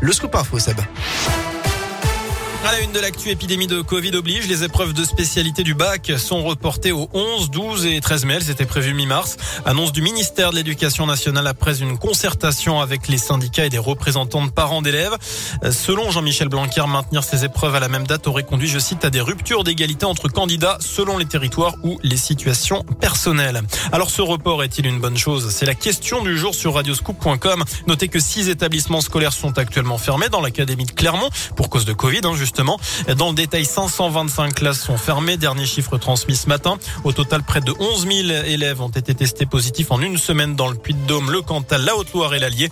Le scoop info, Seb. À la une de l'actu épidémie de Covid oblige, les épreuves de spécialité du bac sont reportées au 11, 12 et 13 mai. C'était prévu mi-mars. Annonce du ministère de l'Éducation nationale après une concertation avec les syndicats et des représentants de parents d'élèves. Selon Jean-Michel Blanquer, maintenir ces épreuves à la même date aurait conduit, je cite, à des ruptures d'égalité entre candidats selon les territoires ou les situations personnelles. Alors ce report est-il une bonne chose? C'est la question du jour sur radioscoop.com. Notez que six établissements scolaires sont actuellement fermés dans l'académie de Clermont pour cause de Covid, hein, justement. Dans le détail, 525 classes sont fermées. Dernier chiffre transmis ce matin. Au total, près de 11 000 élèves ont été testés positifs en une semaine dans le Puy-de-Dôme, le Cantal, la Haute-Loire et l'Allier,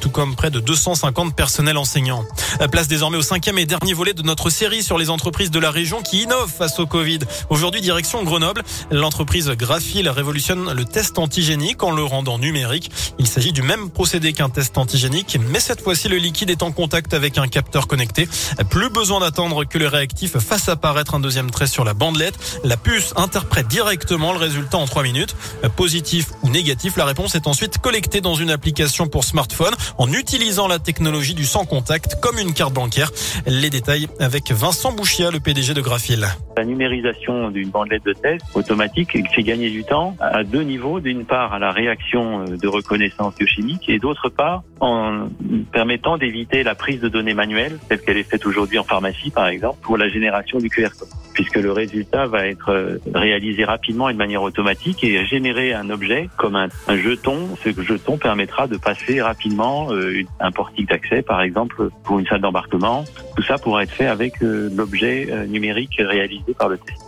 tout comme près de 250 personnels enseignants. Place désormais au cinquième et dernier volet de notre série sur les entreprises de la région qui innovent face au Covid. Aujourd'hui, direction Grenoble. L'entreprise Graphil révolutionne le test antigénique en le rendant numérique. Il s'agit du même procédé qu'un test antigénique, mais cette fois-ci, le liquide est en contact avec un capteur connecté. Plus besoin d'attendre que le réactif fasse apparaître un deuxième trait sur la bandelette. La puce interprète directement le résultat en trois minutes. Positif ou négatif, la réponse est ensuite collectée dans une application pour smartphone en utilisant la technologie du sans contact comme une carte bancaire. Les détails avec Vincent Bouchia, le PDG de Graphil. La numérisation d'une bandelette de test automatique fait gagner du temps à deux niveaux. D'une part, à la réaction de reconnaissance biochimique et d'autre part, en permettant d'éviter la prise de données manuelles, telle qu'elle est faite aujourd'hui en pharmacie, par exemple, pour la génération du QR code puisque le résultat va être réalisé rapidement et de manière automatique et générer un objet comme un, jeton. Ce jeton permettra de passer rapidement euh, un portique d'accès, par exemple, pour une salle d'embarquement. Tout ça pourra être fait avec euh, l'objet euh, numérique réalisé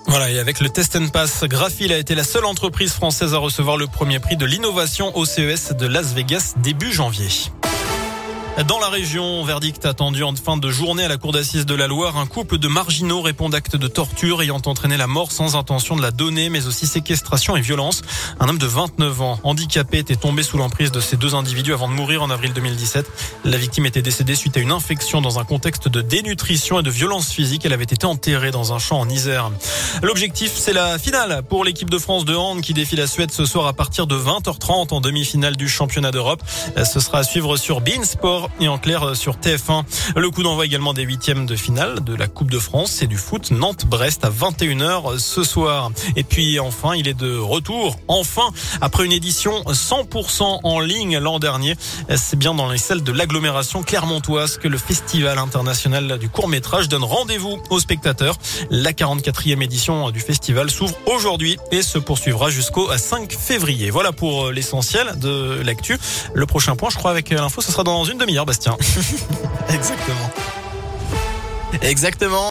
Voilà, et avec le Test and Pass, Graphil a été la seule entreprise française à recevoir le premier prix de l'innovation au CES de Las Vegas début janvier. Dans la région, verdict attendu en fin de journée à la cour d'assises de la Loire. Un couple de marginaux répond d'actes de torture ayant entraîné la mort sans intention de la donner, mais aussi séquestration et violence. Un homme de 29 ans, handicapé, était tombé sous l'emprise de ces deux individus avant de mourir en avril 2017. La victime était décédée suite à une infection dans un contexte de dénutrition et de violence physique. Elle avait été enterrée dans un champ en Isère. L'objectif, c'est la finale pour l'équipe de France de hand qui défie la Suède ce soir à partir de 20h30 en demi-finale du championnat d'Europe. Ce sera à suivre sur Beansport et en clair sur TF1. Le coup d'envoi également des huitièmes de finale de la Coupe de France, c'est du foot Nantes-Brest à 21h ce soir. Et puis enfin, il est de retour, enfin, après une édition 100% en ligne l'an dernier. C'est bien dans les salles de l'agglomération clermontoise que le Festival international du court métrage donne rendez-vous aux spectateurs. La 44e édition du festival s'ouvre aujourd'hui et se poursuivra jusqu'au 5 février. Voilà pour l'essentiel de l'actu. Le prochain point, je crois, avec l'info, ce sera dans une demi-heure. Bastien. Exactement. Exactement.